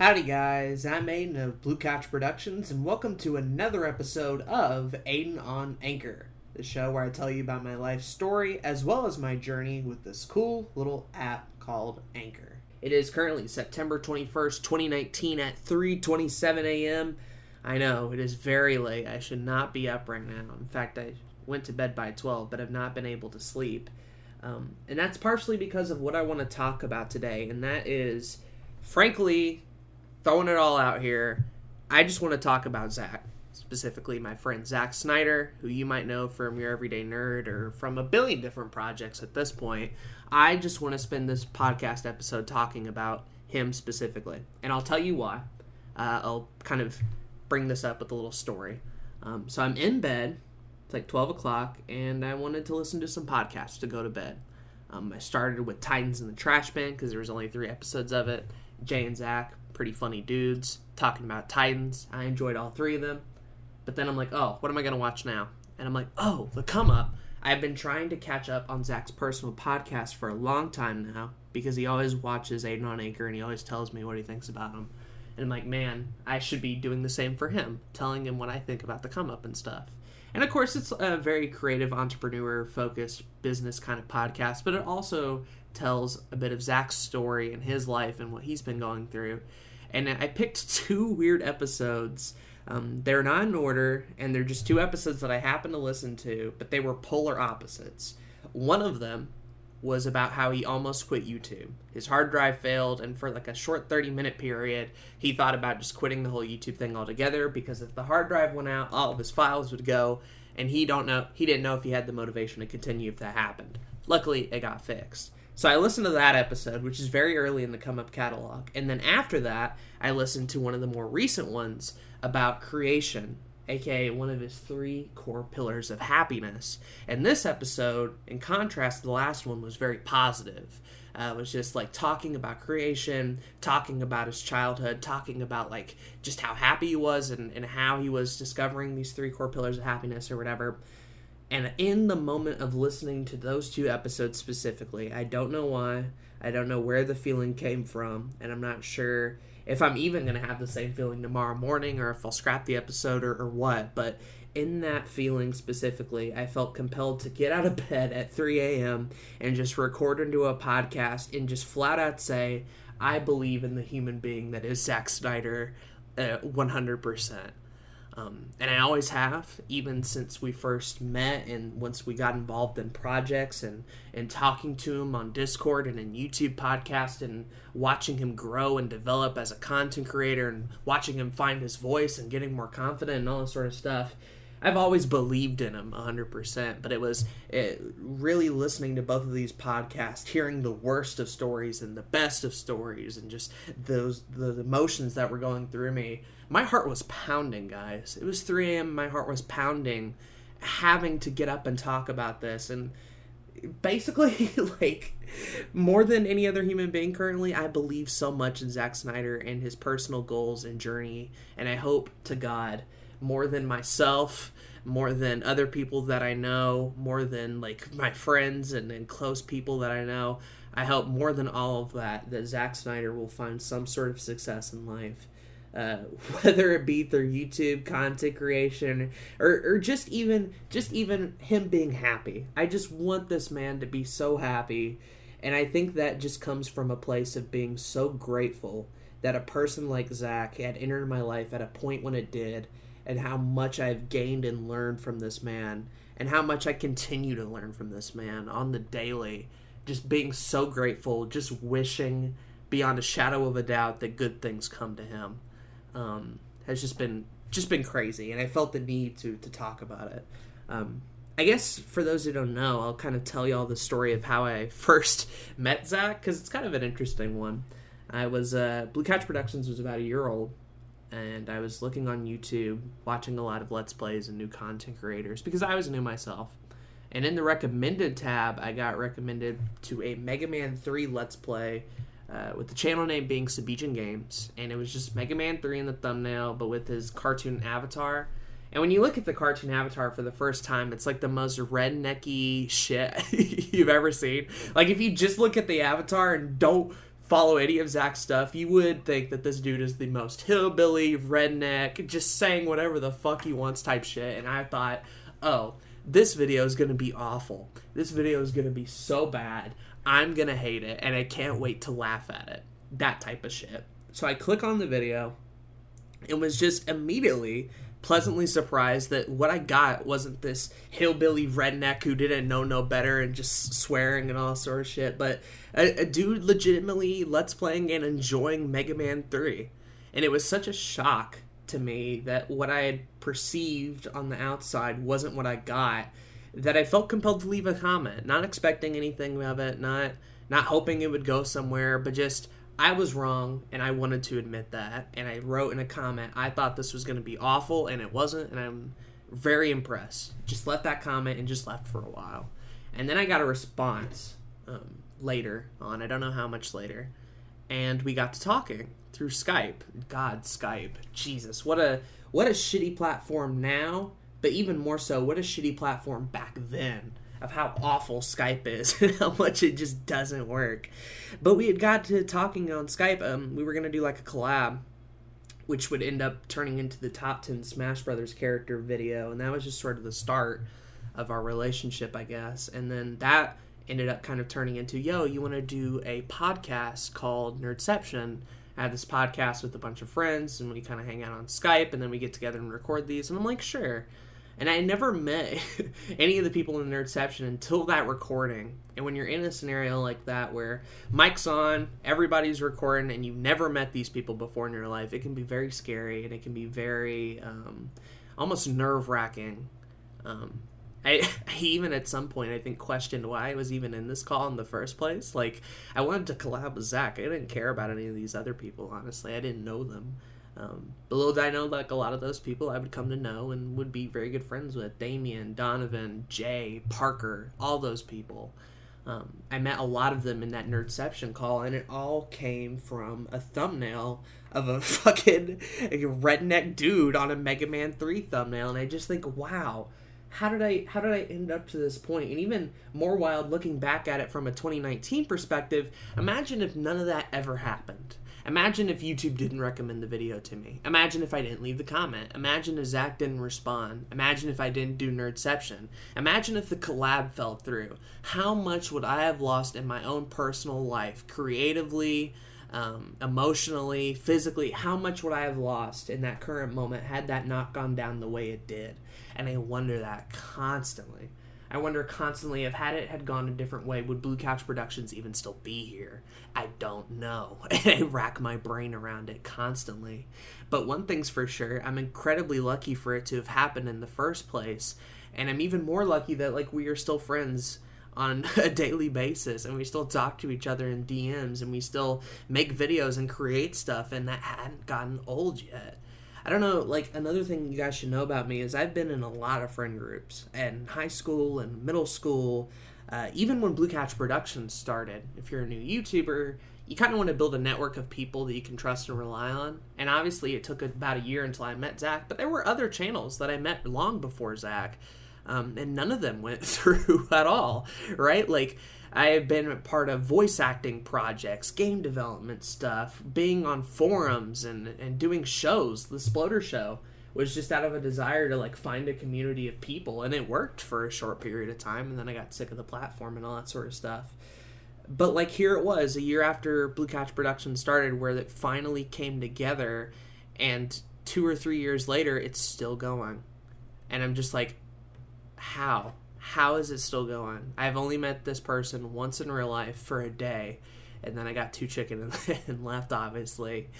Howdy, guys. I'm Aiden of Blue Couch Productions, and welcome to another episode of Aiden on Anchor, the show where I tell you about my life story as well as my journey with this cool little app called Anchor. It is currently September 21st, 2019 at 3:27 a.m. I know it is very late. I should not be up right now. In fact, I went to bed by 12, but have not been able to sleep. Um, and that's partially because of what I want to talk about today, and that is, frankly, throwing it all out here. I just want to talk about Zach, specifically my friend Zach Snyder, who you might know from your Everyday Nerd or from a billion different projects at this point. I just want to spend this podcast episode talking about him specifically, and I'll tell you why. Uh, I'll kind of bring this up with a little story. Um, so I'm in bed. It's like 12 o'clock, and I wanted to listen to some podcasts to go to bed. Um, I started with Titans in the Trash Bin because there was only three episodes of it. Jay and Zach, pretty funny dudes, talking about Titans. I enjoyed all three of them. But then I'm like, oh, what am I going to watch now? And I'm like, oh, The Come Up. I've been trying to catch up on Zach's personal podcast for a long time now because he always watches Aiden on Anchor and he always tells me what he thinks about him. And I'm like, man, I should be doing the same for him, telling him what I think about the come up and stuff. And of course, it's a very creative, entrepreneur focused business kind of podcast, but it also tells a bit of Zach's story and his life and what he's been going through. And I picked two weird episodes. Um, they're not in order, and they're just two episodes that I happened to listen to, but they were polar opposites. One of them was about how he almost quit YouTube. His hard drive failed, and for like a short 30 minute period, he thought about just quitting the whole YouTube thing altogether because if the hard drive went out, all of his files would go, and he don't know he didn't know if he had the motivation to continue if that happened. Luckily, it got fixed. So I listened to that episode, which is very early in the Come Up catalog, and then after that, I listened to one of the more recent ones about creation aka one of his three core pillars of happiness. And this episode, in contrast to the last one, was very positive. Uh, was just like talking about creation, talking about his childhood, talking about like just how happy he was and, and how he was discovering these three core pillars of happiness or whatever. And in the moment of listening to those two episodes specifically, I don't know why, I don't know where the feeling came from, and I'm not sure if I'm even going to have the same feeling tomorrow morning or if I'll scrap the episode or, or what. But in that feeling specifically, I felt compelled to get out of bed at 3 a.m. and just record into a podcast and just flat out say, I believe in the human being that is Zack Snyder uh, 100%. Um, and I always have, even since we first met and once we got involved in projects and, and talking to him on Discord and in YouTube podcast and watching him grow and develop as a content creator and watching him find his voice and getting more confident and all this sort of stuff. I've always believed in him 100%, but it was it, really listening to both of these podcasts, hearing the worst of stories and the best of stories, and just those the emotions that were going through me. My heart was pounding, guys. It was 3 a.m. My heart was pounding, having to get up and talk about this, and basically, like more than any other human being currently, I believe so much in Zack Snyder and his personal goals and journey, and I hope to God more than myself, more than other people that I know, more than like my friends and, and close people that I know. I hope more than all of that that Zack Snyder will find some sort of success in life. Uh, whether it be through YouTube content creation or, or just even just even him being happy. I just want this man to be so happy. And I think that just comes from a place of being so grateful that a person like Zach had entered my life at a point when it did and how much I've gained and learned from this man, and how much I continue to learn from this man on the daily. Just being so grateful, just wishing beyond a shadow of a doubt that good things come to him, um, has just been just been crazy, and I felt the need to to talk about it. Um, I guess for those who don't know, I'll kind of tell y'all the story of how I first met Zach because it's kind of an interesting one. I was uh, Blue Couch Productions was about a year old and I was looking on YouTube, watching a lot of Let's Plays and new content creators because I was new myself. And in the recommended tab, I got recommended to a Mega Man 3 Let's Play uh, with the channel name being Sabijin Games. And it was just Mega Man 3 in the thumbnail, but with his cartoon avatar. And when you look at the cartoon avatar for the first time, it's like the most rednecky shit you've ever seen. Like, if you just look at the avatar and don't follow any of Zach's stuff, you would think that this dude is the most hillbilly, redneck, just saying whatever the fuck he wants type shit. And I thought, oh, this video is gonna be awful. This video is gonna be so bad. I'm gonna hate it, and I can't wait to laugh at it. That type of shit. So I click on the video and was just immediately pleasantly surprised that what I got wasn't this hillbilly redneck who didn't know no better and just swearing and all sort of shit, but a, a dude legitimately let's playing and enjoying Mega Man 3. And it was such a shock to me that what I had perceived on the outside wasn't what I got that I felt compelled to leave a comment, not expecting anything of it, not not hoping it would go somewhere, but just I was wrong and I wanted to admit that. And I wrote in a comment, I thought this was going to be awful and it wasn't. And I'm very impressed. Just left that comment and just left for a while. And then I got a response um, later on. I don't know how much later. And we got to talking through Skype. God, Skype. Jesus. What a what a shitty platform now, but even more so, what a shitty platform back then of how awful Skype is and how much it just doesn't work. But we had got to talking on Skype. Um, we were gonna do like a collab, which would end up turning into the top ten Smash Brothers character video, and that was just sort of the start of our relationship, I guess. And then that ended up kind of turning into, yo, you want to do a podcast called Nerdception? I had this podcast with a bunch of friends, and we kind of hang out on Skype, and then we get together and record these. And I'm like, sure. And I never met any of the people in the Nerdception until that recording. And when you're in a scenario like that where mic's on, everybody's recording, and you've never met these people before in your life, it can be very scary and it can be very um, almost nerve wracking. Um, I, I, even at some point I think questioned why I was even in this call in the first place. Like I wanted to collab with Zach. I didn't care about any of these other people. Honestly, I didn't know them. Um, but little I know, like a lot of those people I would come to know and would be very good friends with Damien, Donovan, Jay, Parker, all those people. Um, I met a lot of them in that Nerdception call, and it all came from a thumbnail of a fucking redneck dude on a Mega Man 3 thumbnail. And I just think, wow, how did I how did I end up to this point? And even more wild looking back at it from a 2019 perspective, imagine if none of that ever happened. Imagine if YouTube didn't recommend the video to me. Imagine if I didn't leave the comment. Imagine if Zach didn't respond. Imagine if I didn't do Nerdception. Imagine if the collab fell through. How much would I have lost in my own personal life, creatively, um, emotionally, physically? How much would I have lost in that current moment had that not gone down the way it did? And I wonder that constantly. I wonder constantly if had it had gone a different way, would Blue Couch Productions even still be here? I don't know. I rack my brain around it constantly. But one thing's for sure, I'm incredibly lucky for it to have happened in the first place. And I'm even more lucky that like we are still friends on a daily basis and we still talk to each other in DMs and we still make videos and create stuff and that hadn't gotten old yet. I don't know, like another thing you guys should know about me is I've been in a lot of friend groups and high school and middle school, uh, even when Blue Couch Productions started. If you're a new YouTuber, you kind of want to build a network of people that you can trust and rely on. And obviously, it took about a year until I met Zach, but there were other channels that I met long before Zach, um, and none of them went through at all, right? Like, I have been part of voice acting projects, game development stuff, being on forums and, and doing shows. The Sploder Show was just out of a desire to like find a community of people, and it worked for a short period of time. And then I got sick of the platform and all that sort of stuff. But like here it was a year after Blue Couch Production started, where it finally came together, and two or three years later, it's still going. And I'm just like, how? How is it still going? I've only met this person once in real life for a day, and then I got two chicken and, left, obviously.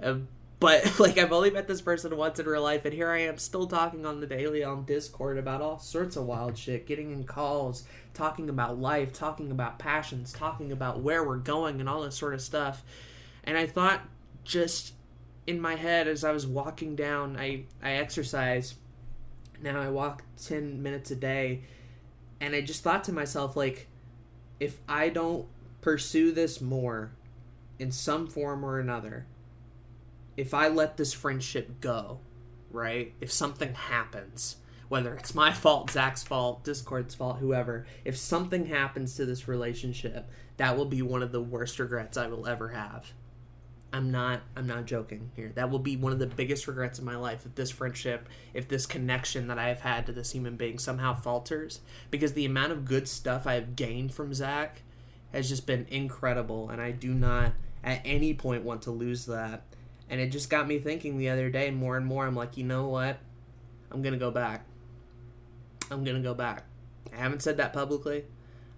Uh, but like I've only met this person once in real life, and here I am still talking on the daily on Discord about all sorts of wild shit, getting in calls, talking about life, talking about passions, talking about where we're going, and all this sort of stuff. And I thought, just in my head as I was walking down, I I exercise. Now I walk ten minutes a day and I just thought to myself, like, if I don't pursue this more in some form or another, if I let this friendship go, right? If something happens, whether it's my fault, Zach's fault, Discord's fault, whoever, if something happens to this relationship, that will be one of the worst regrets I will ever have. I'm not I'm not joking here. That will be one of the biggest regrets of my life if this friendship, if this connection that I have had to this human being somehow falters because the amount of good stuff I have gained from Zach has just been incredible and I do not at any point want to lose that. And it just got me thinking the other day more and more I'm like, "You know what? I'm going to go back. I'm going to go back." I haven't said that publicly.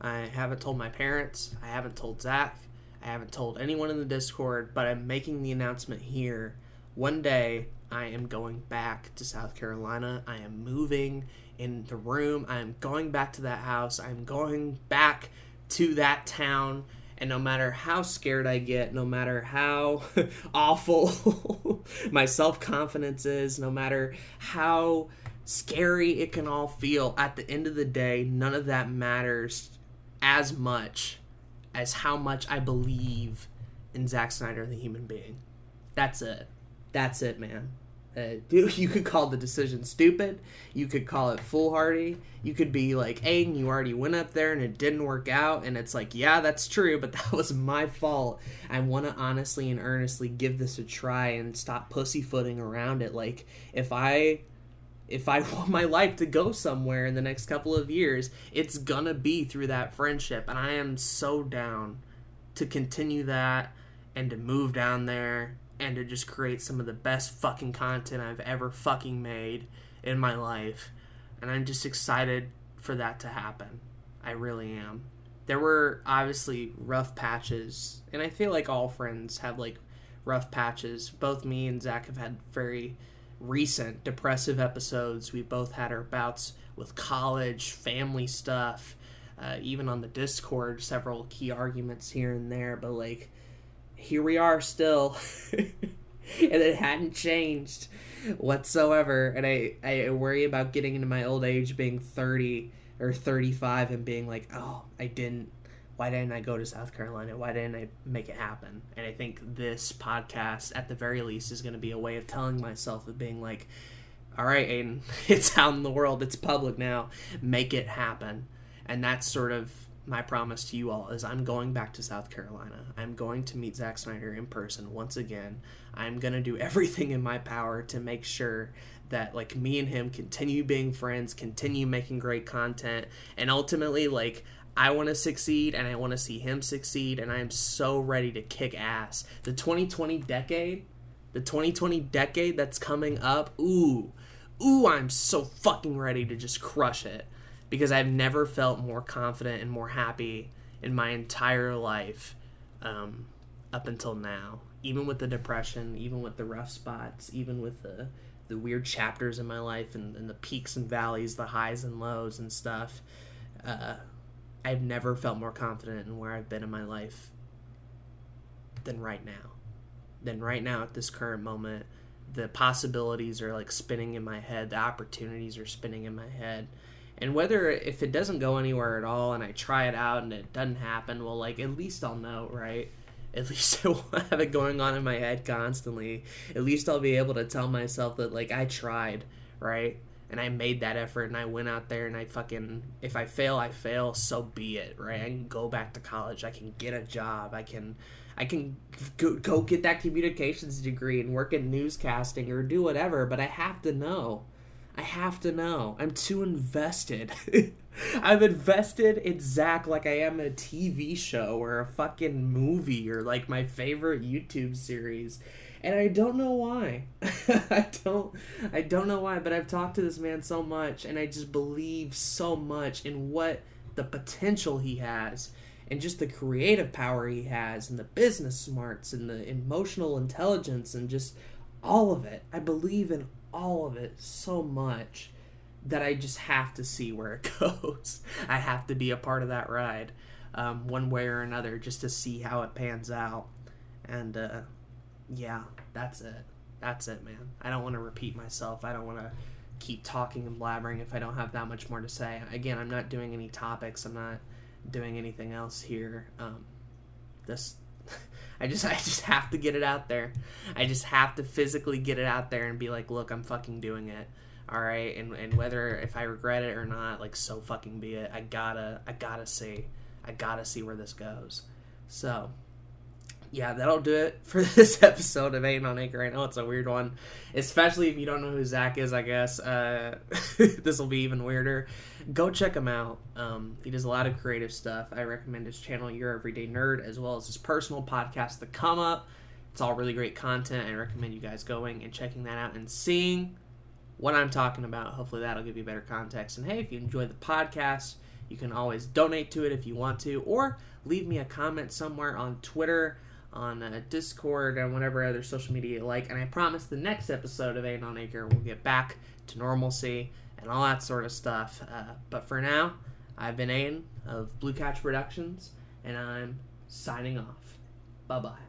I haven't told my parents. I haven't told Zach. I haven't told anyone in the Discord, but I'm making the announcement here. One day, I am going back to South Carolina. I am moving in the room. I am going back to that house. I'm going back to that town. And no matter how scared I get, no matter how awful my self confidence is, no matter how scary it can all feel, at the end of the day, none of that matters as much as how much I believe in Zack Snyder, the human being. That's it. That's it, man. Uh, you could call the decision stupid. You could call it foolhardy. You could be like, Aiden, you already went up there and it didn't work out. And it's like, yeah, that's true, but that was my fault. I want to honestly and earnestly give this a try and stop pussyfooting around it. Like, if I if I want my life to go somewhere in the next couple of years, it's gonna be through that friendship. And I am so down to continue that and to move down there and to just create some of the best fucking content I've ever fucking made in my life. And I'm just excited for that to happen. I really am. There were obviously rough patches, and I feel like all friends have like rough patches. Both me and Zach have had very recent depressive episodes. We both had our bouts with college, family stuff, uh, even on the Discord, several key arguments here and there. But like, here we are still, and it hadn't changed whatsoever. And I I worry about getting into my old age, being thirty or thirty five, and being like, oh, I didn't why didn't I go to South Carolina? Why didn't I make it happen? And I think this podcast, at the very least, is going to be a way of telling myself of being like, all right, Aiden, it's out in the world, it's public now, make it happen. And that's sort of my promise to you all is I'm going back to South Carolina. I'm going to meet Zack Snyder in person once again. I'm going to do everything in my power to make sure that like me and him continue being friends, continue making great content, and ultimately like I want to succeed and I want to see him succeed and I am so ready to kick ass. The 2020 decade, the 2020 decade that's coming up, ooh, ooh, I'm so fucking ready to just crush it because I've never felt more confident and more happy in my entire life um, up until now. Even with the depression, even with the rough spots, even with the the weird chapters in my life and, and the peaks and valleys, the highs and lows and stuff. Uh, I've never felt more confident in where I've been in my life than right now. Than right now at this current moment. The possibilities are like spinning in my head, the opportunities are spinning in my head. And whether if it doesn't go anywhere at all and I try it out and it doesn't happen, well like at least I'll know, right? At least I won't have it going on in my head constantly. At least I'll be able to tell myself that like I tried, right? And I made that effort and I went out there and I fucking if I fail I fail so be it right? I can go back to college. I can get a job. I can I can go, go get that communications degree and work in newscasting or do whatever but I have to know. I have to know. I'm too invested. I've invested in Zach like I am a TV show or a fucking movie or like my favorite YouTube series and I don't know why. I don't I don't know why, but I've talked to this man so much and I just believe so much in what the potential he has and just the creative power he has and the business smarts and the emotional intelligence and just all of it. I believe in all of it so much that I just have to see where it goes. I have to be a part of that ride, um, one way or another, just to see how it pans out. And uh, yeah, that's it. That's it, man. I don't want to repeat myself. I don't want to keep talking and blabbering if I don't have that much more to say. Again, I'm not doing any topics. I'm not doing anything else here. Um, this, I just, I just have to get it out there. I just have to physically get it out there and be like, look, I'm fucking doing it. All right, and and whether if I regret it or not, like so fucking be it. I gotta I gotta see I gotta see where this goes. So yeah, that'll do it for this episode of Aiden on Anchor. I know it's a weird one, especially if you don't know who Zach is. I guess uh, this will be even weirder. Go check him out. Um, he does a lot of creative stuff. I recommend his channel, Your Everyday Nerd, as well as his personal podcast, The Come Up. It's all really great content. I recommend you guys going and checking that out and seeing what I'm talking about. Hopefully, that'll give you better context. And hey, if you enjoy the podcast, you can always donate to it if you want to, or leave me a comment somewhere on Twitter on uh, Discord and whatever other social media you like. And I promise the next episode of Aiden on Anchor will get back to normalcy and all that sort of stuff. Uh, but for now, I've been Aiden of Blue Couch Productions, and I'm signing off. Bye bye.